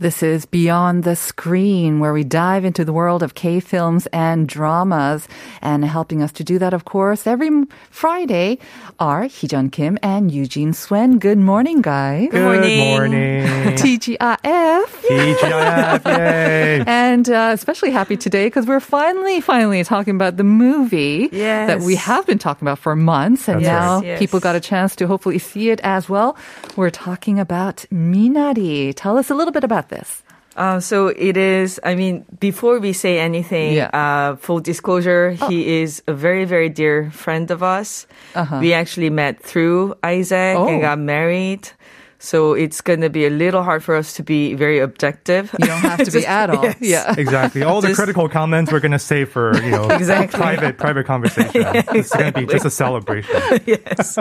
This is Beyond the Screen, where we dive into the world of K films and dramas. And helping us to do that, of course, every Friday are Heejun Kim and Eugene Swen. Good morning, guys. Good morning. TGIF. TGIF, yay. And uh, especially happy today because we're finally, finally talking about the movie that we have been talking about for months. And That's now right. Yes. people got a chance to hopefully see it as well. We're talking about Minari. Tell us a little bit about this. Uh, so it is, I mean, before we say anything, Yeah. uh, full disclosure, he is a very, very dear friend of us. Uh-huh. We actually met through Isaac Oh. and got married. So it's going to be a little hard for us to be very objective. You don't have to be at all. Yeah. Exactly. All the critical comments we're going to save for, you know, Exactly. private private conversation. It's going to be just a celebration. yes.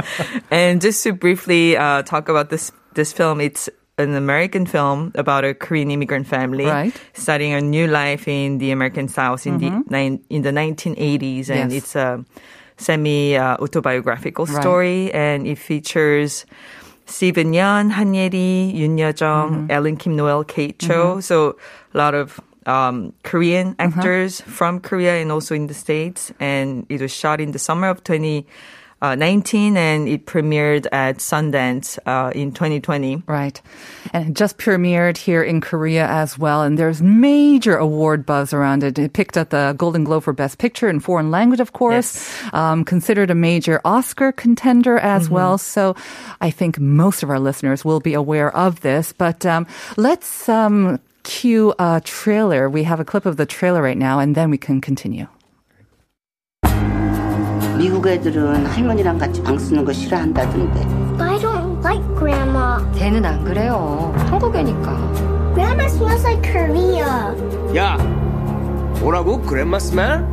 And just to briefly uh, talk about this this film, it's an American film about a Korean immigrant family Right. starting a new life in the American South in the in the 1980s, and Yes. it's a semi uh, autobiographical Right. story, and it features. Steven Yeun, Han Ye-ri, Yoon Yeo-jung, Alan Kim Noel, Kate Cho. So a lot of um, Korean actors from Korea and also in the States. And it was shot in the summer of 2019 and it premiered at Sundance uh, in 2020. Right. And it just premiered here in Korea as well. And there's major award buzz around it. It picked up the Golden Globe for Best Picture in Foreign Language, of course. Um, considered a major Oscar contender as well. So I think most of our listeners will be aware of this. But um, let's um, cue a trailer. We have a clip of the trailer right now, and then we can continue. 미국 애들은 할머니랑 같이 방 쓰는 거 싫어한다던데. I don't like grandma. 걔는 안 그래요. 한국애니까. Grandma smells like Korea. 야, 뭐라고? 그랜마 스멜?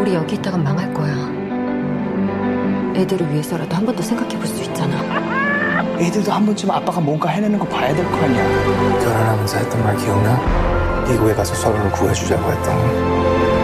우리 여기 있다가 망할 거야. 애들을 위해서라도 한 번 더 생각해 볼 수 있잖아. 애들도 한 번쯤 아빠가 뭔가 해내는 거 봐야 될 거 아니야. 결혼하면서 했던 말 기억나? 미국에 가서 서로를 구해주자고 했던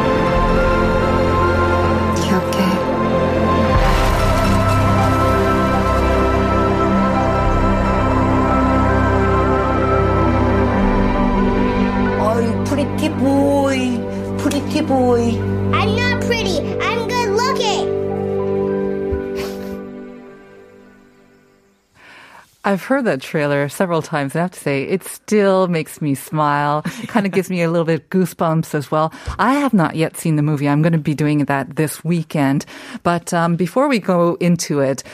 I've heard that trailer several times, and I have to say, it still makes me smile. Kind of gives me a little bit goosebumps as well. I have not yet seen the movie. I'm going to be doing that this weekend. But um, before we go into it,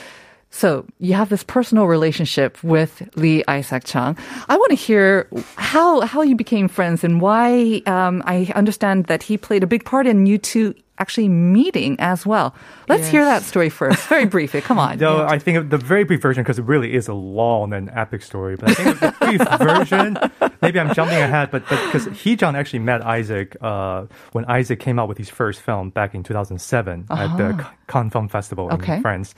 so you have this personal relationship with Lee Isaac Chung. I want to hear how how you became friends and why. Um, I understand that he played a big part in you two actually meeting as well. Let's hear that story first, very briefly. Come on. No, I think of the very brief version because it really is a long and epic story. But I think the brief version, maybe I'm jumping ahead, but because Heejun actually met Isaac uh, when Isaac came out with his first film back in 2007 at the Cannes Film Festival in Okay. France.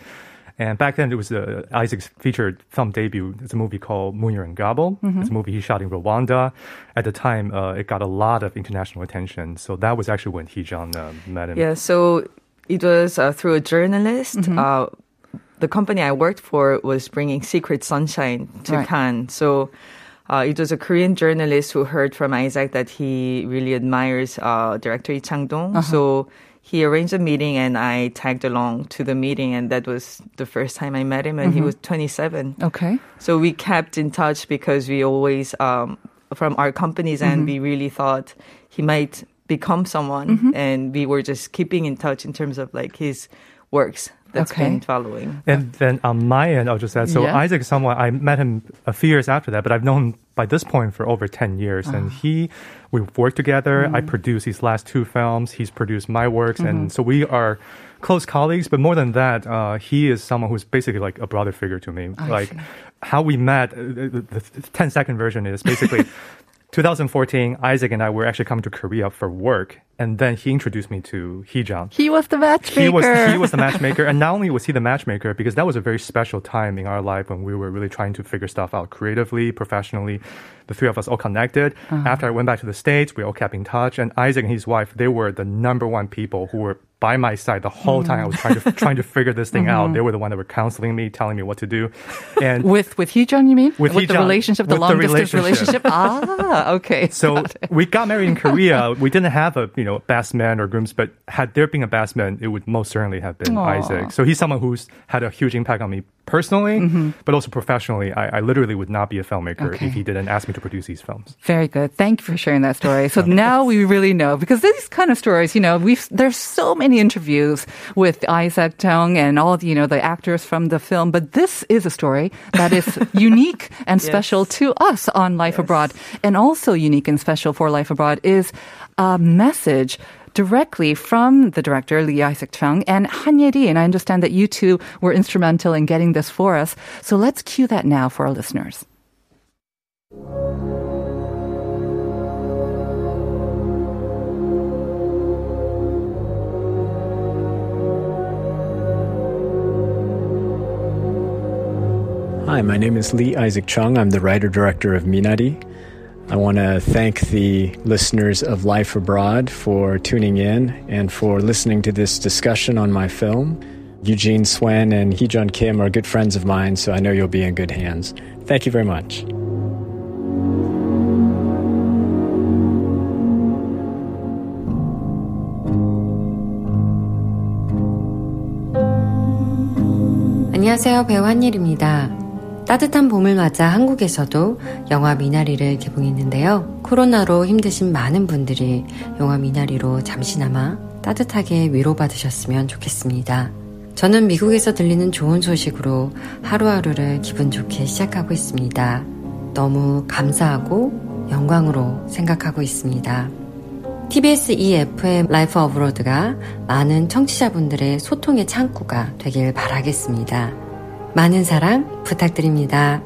And back then, it was uh, Isaac's featured film debut. It's a movie called Munyurangabo. It's a movie he shot in Rwanda. At the time, uh, it got a lot of international attention. So that was actually when Heejun uh, met him. Yeah, so it was uh, through a journalist. Uh, the company I worked for was bringing Secret Sunshine to Right. Cannes. So uh, it was a Korean journalist who heard from Isaac that he really admires uh, director Lee Chang-dong. So he arranged a meeting and I tagged along to the meeting and that was the first time I met him and he mm-hmm. was 27. Okay. So we kept in touch because we always, um, from our companies, and mm-hmm. we really thought he might become someone. Mm-hmm. And we were just keeping in touch in terms of like his works that's Okay. been following. And then on my end, I'll just add. So Yeah. Isaac is someone I met him a few years after that, but I've known by this point for over ten years, and Ah. he we've worked together. I Mm-hmm. produced these last two films. He's produced my works, and so we are close colleagues. But more than that, uh, he is someone who's basically like a brother figure to me. I like see. how we met. uh, The, the 10 second version is basically. 2014, Isaac and I were actually coming to Korea for work, and then he introduced me to Heejun. He was the matchmaker. He was he was the matchmaker, and not only was he the matchmaker, because that was a very special time in our life when we were really trying to figure stuff out creatively, professionally. The three of us all connected. Uh-huh. After I went back to the states, we all kept in touch. And Isaac and his wife, they were the number one people who were by my side the whole time I was trying to trying to figure this thing Mm-hmm. out. They were the one that were counseling me, telling me what to do, and With with Heejun, you mean? With the relationship, the long distance relationship. relationship. ah, okay. So Got we got married in Korea. We didn't have a you know best man or grooms, but had there been a best man, it would most certainly have been Aw. Isaac. So he's someone who's had a huge impact on me personally, but also professionally. I, I literally would not be a filmmaker Mm-hmm. Okay. if he didn't ask me to produce these films. Very good. Thank you for sharing that story. So now we really know because these kind of stories, you know, we've there's so many interviews with Isaac Chung and all the, you know the actors from the film, but this is a story that is unique and special to us on Life Abroad, and also unique and special for Life Abroad is a message directly from the director Lee Isaac Chung and Han Ye-ri. And I understand that you two were instrumental in getting this for us. So let's cue that now for our listeners. Hi, my name is Lee Isaac Chung. I'm the writer director of Minari. I want to thank the listeners of Life Abroad for tuning in and for listening to this discussion on my film. Eugene Swen and Heejun Kim are good friends of mine, so I know you'll be in good hands. Thank you very much. 안녕하세요. 배우 한예리입니다. 따뜻한 봄을 맞아 한국에서도 영화 미나리를 개봉했는데요. 코로나로 힘드신 많은 분들이 영화 미나리로 잠시나마 따뜻하게 위로받으셨으면 좋겠습니다. 저는 미국에서 들리는 좋은 소식으로 하루하루를 기분 좋게 시작하고 있습니다. 너무 감사하고 영광으로 생각하고 있습니다. TBS EFM 라이프 어브로드가 많은 청취자분들의 소통의 창구가 되길 바라겠습니다. 많은 사랑 부탁드립니다.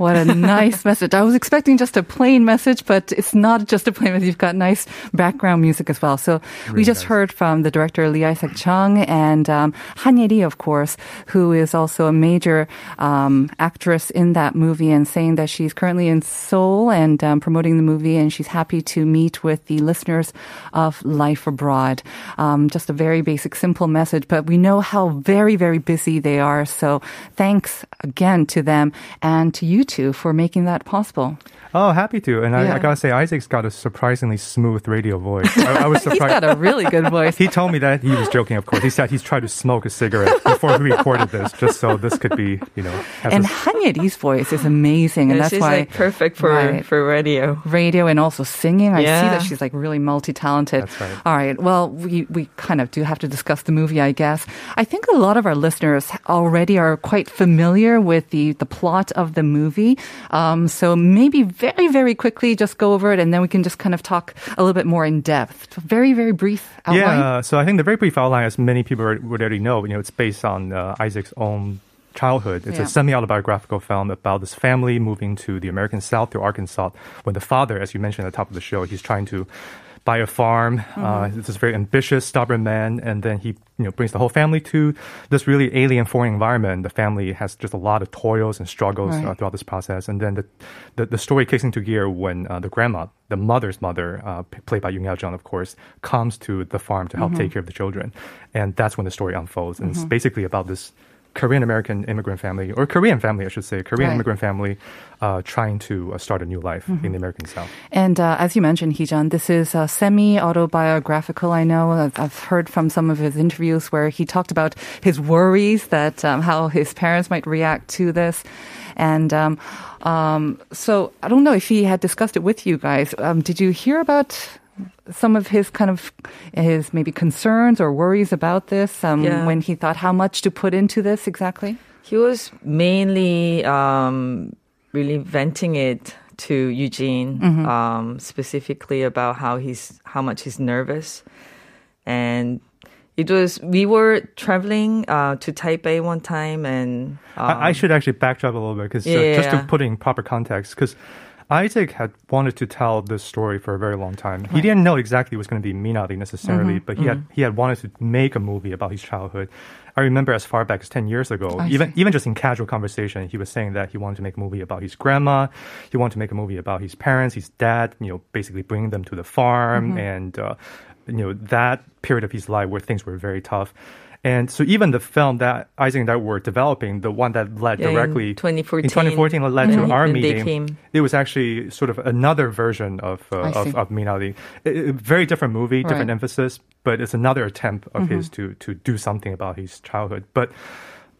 What a nice message. I was expecting just a plain message, but it's not just a plain message. You've got nice background music as well. So we just heard from the director Lee Isaac Chung and um, Han Ye-ri, of course, who is also a major um, actress in that movie and saying that she's currently in Seoul and um, promoting the movie and she's happy to meet with the listeners of Life Abroad. Um, just a very basic, simple message, but we know how very, very busy they are. So thanks again to them and to you two for making that possible. Oh, happy to. And I, Yeah. I gotta say, Isaac's got a surprisingly smooth radio voice. I, I was He's surprised. got a really good voice. He told me that he was joking, of course. He said he's tried to smoke a cigarette before we recorded this, just so this could be, you know, have And this- Han voice is amazing, and Yeah, that's she's why like perfect for Right. for radio. radio and also singing. I see that she's like really multi-talented. That's right. All right. Well, we, we kind of do have to discuss the movie, I guess. I think a lot of our listeners already are quite familiar with the, the plot of the movie. Um, so maybe very, very quickly just go over it and then we can just kind of talk a little bit more in depth. Very, very brief outline. Yeah, so I think the very brief outline, as many people would already know, you know, it's based on uh, Isaac's own childhood. It's Yeah. a semi-autobiographical film about this family moving to the American South, to Arkansas, when the father, as you mentioned at the top of the show, he's trying to buy a farm. Uh, Mm-hmm. it's this very ambitious, stubborn man, and then he, you know, brings the whole family to this really alien, foreign environment. The family has just a lot of toils and struggles Right. uh, throughout this process, and then the the, the story kicks into gear when uh, the grandma, the mother's mother, uh, p- played by Yoon Yeo-jung, of course, comes to the farm to help take care of the children, and that's when the story unfolds. And it's basically about this Korean American immigrant family, or Korean family, I should say, Korean Right. immigrant family, uh, trying to uh, start a new life Mm-hmm. in the American South. And uh, as you mentioned, Heejun, this is uh, semi-autobiographical. I know I've, I've heard from some of his interviews where he talked about his worries that um, how his parents might react to this. And um, um, so I don't know if he had discussed it with you guys. Um, did you hear about some of his kind of his maybe concerns or worries about this um, Yeah. when he thought how much to put into this exactly? He was mainly um, really venting it to Eugene, Mhm. um, specifically about how he's how much he's nervous, and it was we were traveling uh, to Taipei one time, and um, I, I should actually backtrack a little bit because uh, just to put in proper context, because Isaac had wanted to tell this story for a very long time. He didn't know exactly it was going to be Minari necessarily, Mhm, but he had mhm. he had wanted to make a movie about his childhood. I remember as far back as ten years ago, I even see. even just in casual conversation, he was saying that he wanted to make a movie about his grandma. He wanted to make a movie about his parents, his dad. You know, basically bringing them to the farm Mhm. and uh, you know that period of his life where things were very tough. And so even the film that Isaac and I were developing, the one that led Yeah, in directly 2014. in 2014 led to Mhm. our When meeting. It was actually sort of another version of uh, of, of Minari. A- a very different movie, different Right. emphasis, but it's another attempt of his to to do something about his childhood. But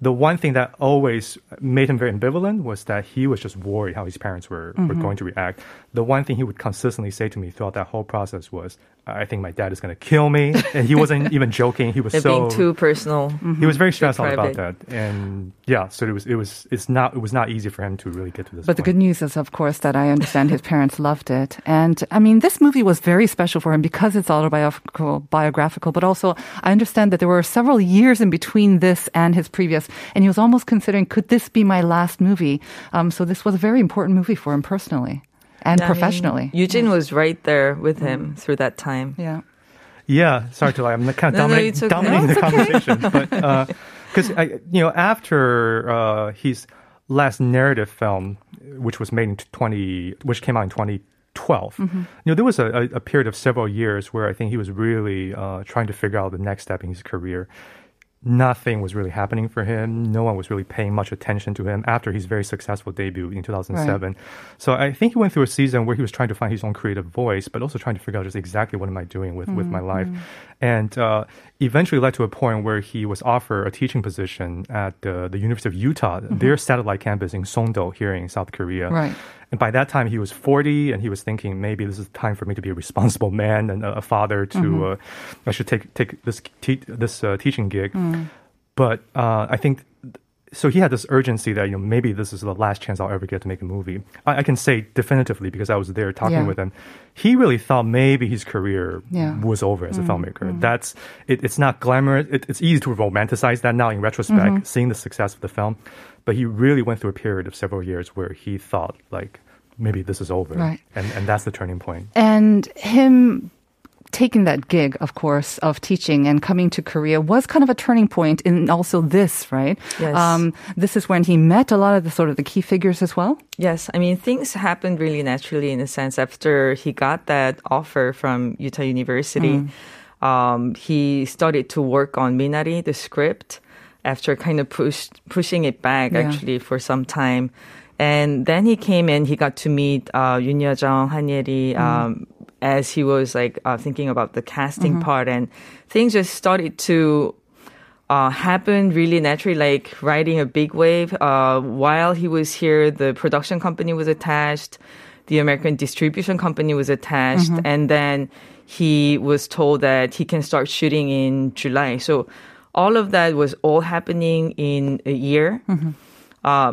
the one thing that always made him very ambivalent was that he was just worried how his parents were, were mm-hmm. going to react. The one thing he would consistently say to me throughout that whole process was, "I think my dad is going to kill me," and he wasn't even joking. He was They're so being too personal. he was very mm-hmm. stressed out about that, and yeah, so it was it was it's not it was not easy for him to really get to this. But the good news is, of course, that I understand his parents loved it. And I mean, this movie was very special for him because it's autobiographical, biographical, but also I understand that there were several years in between this and his previous, and he was almost considering, could this be my last movie? Um, so this was a very important movie for him personally and Yeah, I mean, professionally. Eugene was right there with him through that time. yeah. Yeah, sorry to lie. I'm kind of No, no, dominating, it's okay. dominating No, the conversation, but because I, you know, after uh, his last narrative film, which was made in 20, which came out in 2012, Mm-hmm. you know, there was a, a, a period of several years where I think he was really uh, trying to figure out the next step in his career. Nothing was really happening for him. No one was really paying much attention to him after his very successful debut in 2007. So I think he went through a season where he was trying to find his own creative voice, but also trying to figure out just exactly what am I doing with, with my mm-hmm. life. Mm-hmm. And uh, eventually led to a point where he was offered a teaching position at the, the University of Utah, mm-hmm. their satellite campus in Songdo here in South Korea. Right. And by that time, he was 40, and he was thinking maybe this is time for me to be a responsible man and a, a father. To uh, I should take take this te- this uh, teaching gig. But uh, I think so. He had this urgency that you know maybe this is the last chance I'll ever get to make a movie. I, I can say definitively because I was there talking Yeah. with him. He really thought maybe his career Yeah. was over as a mm-hmm. filmmaker. Mm-hmm. That's it, it's not glamorous. It, it's easy to romanticize that now in retrospect, mm-hmm. seeing the success of the film. But he really went through a period of several years where he thought like maybe this is over, Right. and and that's the turning point. And him taking that gig, of course, of teaching and coming to Korea was kind of a turning point in also this, right? Yes. Um, this is when he met a lot of the sort of the key figures as well. Yes, I mean things happened really naturally in a sense after he got that offer from Utah University. Um, he started to work on Minari, the script, after kind of push, pushing it back Yeah. actually for some time. And then he came in, he got to meet uh, Yoon Yeo-jung, Han Ye-ri, um, as he was like uh, thinking about the casting part, and things just started to uh, happened really naturally, like riding a big wave. Uh, while he was here, the production company was attached, the American distribution company was attached, and then he was told that he can start shooting in July. So all of that was all happening in a year.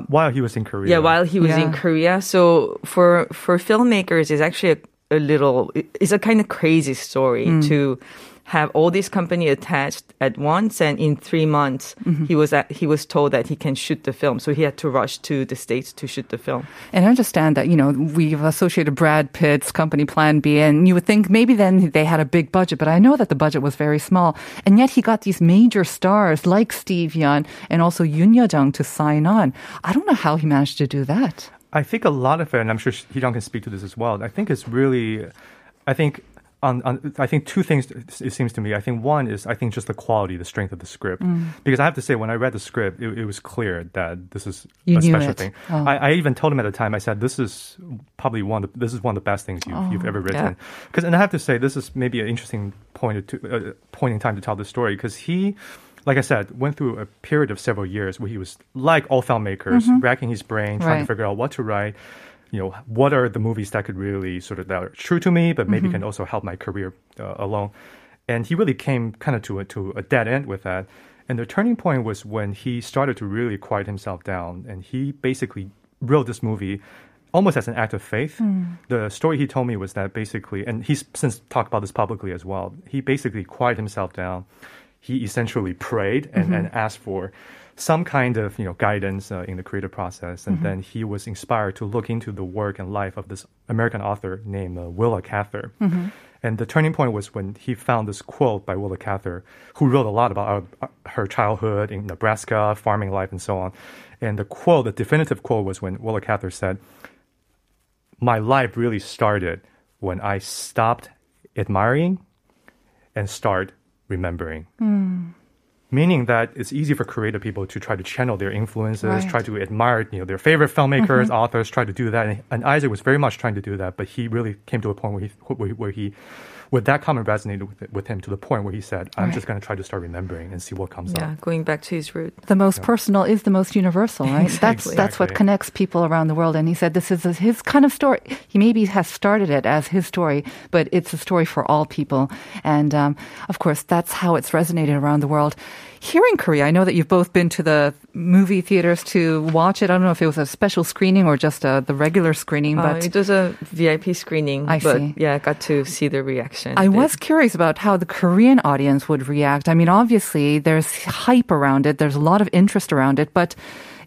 While he was in Korea, Yeah, while he was in Korea. So for for filmmakers, it's actually a, a little. It's a kind of crazy story mm. to have all this company attached at once, and in three months, mm-hmm. he was at, he was told that he can shoot the film. So he had to rush to the states to shoot the film. And I understand that, you know, we've associated Brad Pitt's company Plan B, and you would think maybe then they had a big budget, but I know that the budget was very small. And yet he got these major stars like Steve Yeun and also Yoon Yeo-jung to sign on. I don't know how he managed to do that. I think a lot of it, and I'm sure Heejun can speak to this as well. I think it's really, I think on, on, I think two things. It seems to me. I think one is I think just the quality, the strength of the script. Mm. Because I have to say, when I read the script, it, it was clear that this is You a special it. thing. Oh. I, I even told him at the time. I said, "This is probably one. Of the, this is one of the best things you've, Oh, you've ever written." Because, and I have to say, this is maybe an interesting point to uh, point in time to tell the story. Because he, like I said, went through a period of several years where he was like all filmmakers, Mhm. racking his brain, trying Right. to figure out what to write you know, what are the movies that could really sort of that are true to me, but maybe Mhm. can also help my career uh, along. And he really came kind of to a, to a dead end with that. And the turning point was when he started to really quiet himself down, and he basically wrote this movie almost as an act of faith. Mm. The story he told me was that basically, and he's since talked about this publicly as well. He basically quieted himself down. He essentially prayed and, Mhm. and asked for some kind of you know guidance uh, in the creative process, and Mhm. then he was inspired to look into the work and life of this American author named uh, Willa Cather. Mhm. And the turning point was when he found this quote by Willa Cather, who wrote a lot about uh, her childhood in Nebraska, farming life, and so on. And the quote, the definitive quote, was when Willa Cather said, "My life really started when I stopped admiring and start remembering." Mm. meaning that it's easy for creative people to try to channel their influences, Right. try to admire you know their favorite filmmakers, Mhm. authors, try to do that. And, and Isaac was very much trying to do that, but he really came to a point where he where, where he where that comment resonated with, with him to the point where he said, "I'm Right. just going to try to start remembering and see what comes Yeah, up." Yeah, going back to his root. The most personal is the most universal, right? That's Exactly. that's what connects people around the world. And he said this is his kind of story. He maybe has started it as his story, but it's a story for all people. And um, of course, that's how it's resonated around the world. Here in Korea, I know that you've both been to the movie theaters to watch it. I don't know if it was a special screening or just uh, the regular screening, Uh, but it was a VIP screening, I but see. yeah, I got to see the reaction. I was curious about how the Korean audience would react. I mean, obviously, there's hype around it, there's a lot of interest around it, but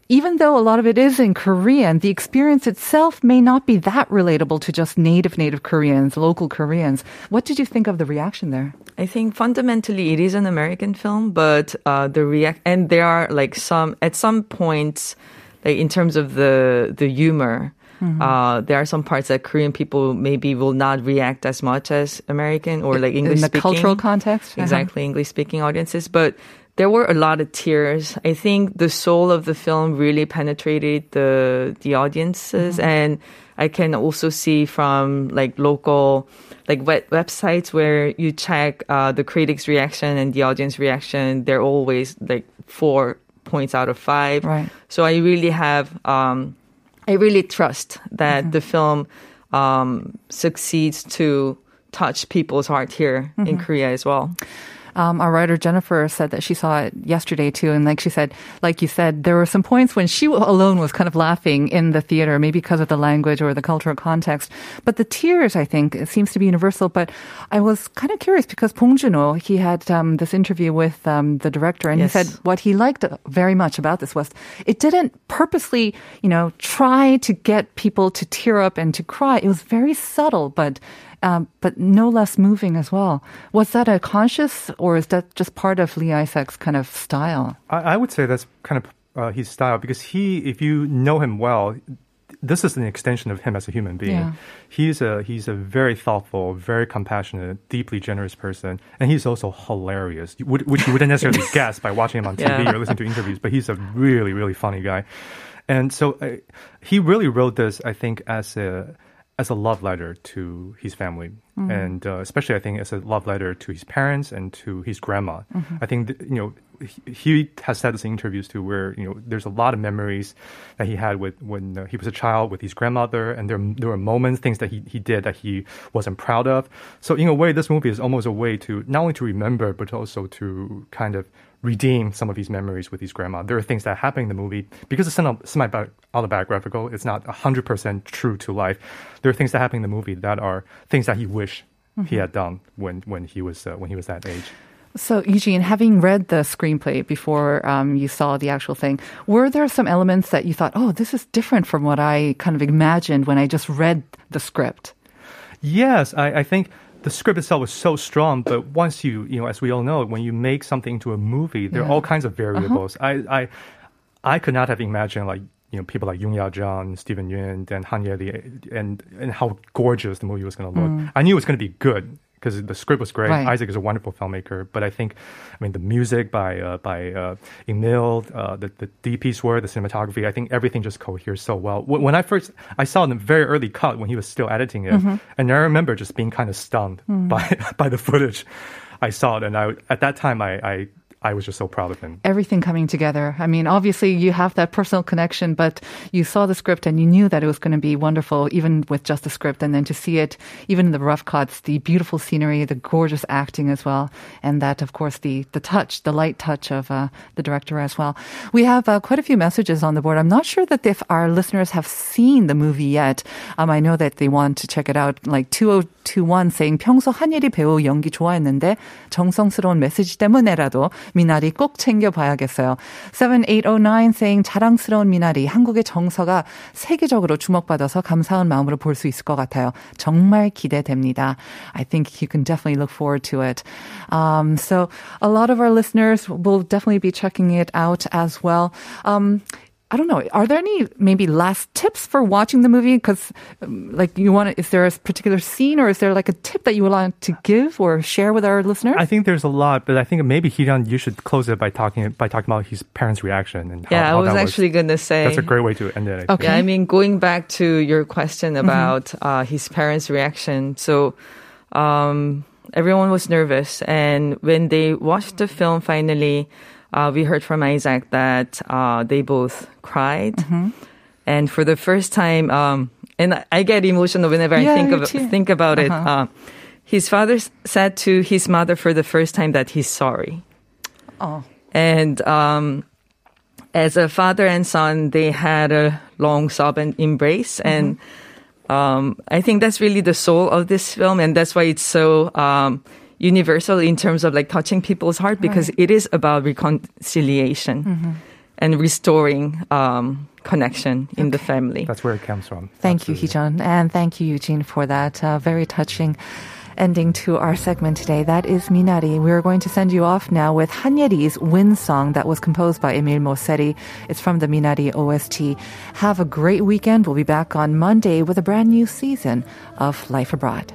even though a lot of it is in Korean, the experience itself may not be that relatable to just native, native Koreans, local Koreans. What did you think of the reaction there? I think fundamentally it is an American film, but uh, the react and there are like some at some points, like in terms of the the humor. Mm-hmm. Uh, there are some parts that Korean people maybe will not react as much as American or like In English the speaking. cultural context? Uh-huh. Exactly, English speaking audiences. But there were a lot of tears. I think the soul of the film really penetrated the the audiences, Mm-hmm. and I can also see from like local like web- websites where you check uh, the critics' reaction and the audience reaction. They're always like four points out of five. Right. So I really have. Um, I really trust that Mm-hmm. the film um, succeeds to touch people's heart here in Mhm. Korea as well. Um, our writer Jennifer said that she saw it yesterday too, and like she said, like you said, there were some points when she alone was kind of laughing in the theater, maybe because of the language or the cultural context. But the tears, I think, it seems to be universal. But I was kind of curious because Bong Joon-ho, he had um, this interview with um, the director, and Yes. he said what he liked very much about this was it didn't purposely, you know, try to get people to tear up and to cry. It was very subtle, but um, but no less moving as well. Was that a conscious, or is that just part of Lee Isaac's kind of style? I, I would say that's kind of uh, his style because he, if you know him well, this is an extension of him as a human being. Yeah. He's a he's a very thoughtful, very compassionate, deeply generous person, and he's also hilarious, which you wouldn't necessarily guess by watching him on TV Yeah. or listening to interviews. But he's a really really funny guy, and so uh, he really wrote this, I think, as a as a love letter to his family, Mhm. and uh, especially I think as a love letter to his parents and to his grandma. Mhm. I think th- you know he, he has said this in interviews too, where you know there's a lot of memories that he had with when uh, he was a child with his grandmother, and there there were moments, things that he he did that he wasn't proud of. So in a way, this movie is almost a way to not only to remember but also to kind of redeem some of his memories with his grandma. There are things that happen in the movie because it's semi autobiographical. It's not hundred percent true to life. There are things that happen in the movie that are things that he wished he Mhm. had done when when he was uh, when he was that age. So, Eugene, having read the screenplay before um, you saw the actual thing, were there some elements that you thought, oh, this is different from what I kind of imagined when I just read the script? Yes, I, I think the script itself was so strong, but once you, you know, as we all know, when you make something into a movie, there are all kinds of variables. I, I, I could not have imagined like you know people like Yoon Ya Jung, Steven Yeun, and Han Ye and and how gorgeous the movie was going to look. Mm. I knew it was going to be good because the script was great. Right. Isaac is a wonderful filmmaker, but I think, I mean, the music by uh, by uh, Emile, uh, the the DP's work, the cinematography, I think everything just coheres so well. When I first I saw the very early cut when he was still editing it, Mhm. and I remember just being kind of stunned Mm. by by the footage I saw it, and I at that time I I, I was just so proud of him. everything coming together. I mean, obviously you have that personal connection, but you saw the script and you knew that it was going to be wonderful, even with just the script. And then to see it, even in the rough cuts, the beautiful scenery, the gorgeous acting as well, and that, of course, the the touch, the light touch of uh, the director as well. We have uh, quite a few messages on the board. I'm not sure that if our listeners have seen the movie yet. Um, I know that they want to check it out. Like 2021 saying 평소 한예리 배우 연기 좋아했는데 정성스러운 메시지 때문에라도 미나리 꼭 챙겨봐야겠어요. 7809 saying 자랑스러운 미나리 한국의 정서가 세계적으로 주목받아서 감사한 마음으로 볼 수 있을 것 같아요. 정말 기대됩니다. I think you can definitely look forward to it. Um, so a lot of our listeners will definitely be checking it out as well. Um, I don't know. Are there any maybe last tips for watching the movie? Because, um, like, you want to, is there a particular scene or is there like a tip that you would like to give or share with our listeners? I think there's a lot, but I think maybe Hiran, you should close it by talking by talking about his parents' reaction and how, Yeah, how I was that actually gonna say that's a great way to end it. I think. Yeah, I mean, going back to your question Mm-hmm. about uh, his parents' reaction. So, um, everyone was nervous, and when they watched the film, finally, uh, we heard from Isaac that uh, they both cried, Mm-hmm. and for the first time, um, and I- get emotional whenever Yeah, I think of too. think about it. Uh-huh. Uh, his father said to his mother for the first time that he's sorry. Oh. And um, as a father and son, they had a long sob and embrace. And um, I think that's really the soul of this film. And that's why it's so um, universal in terms of like touching people's heart because Right. it is about reconciliation Mhm. and restoring um, connection in the family. That's where it comes from. Thank you, Heejun, and thank you, Eugene, for that uh, very touching ending to our segment today. That is Minari. We're going to send you off now with Han Ye-ri's Wind Song that was composed by Emile Mosseri. It's from the Minari OST. Have a great weekend. We'll be back on Monday with a brand new season of Life Abroad.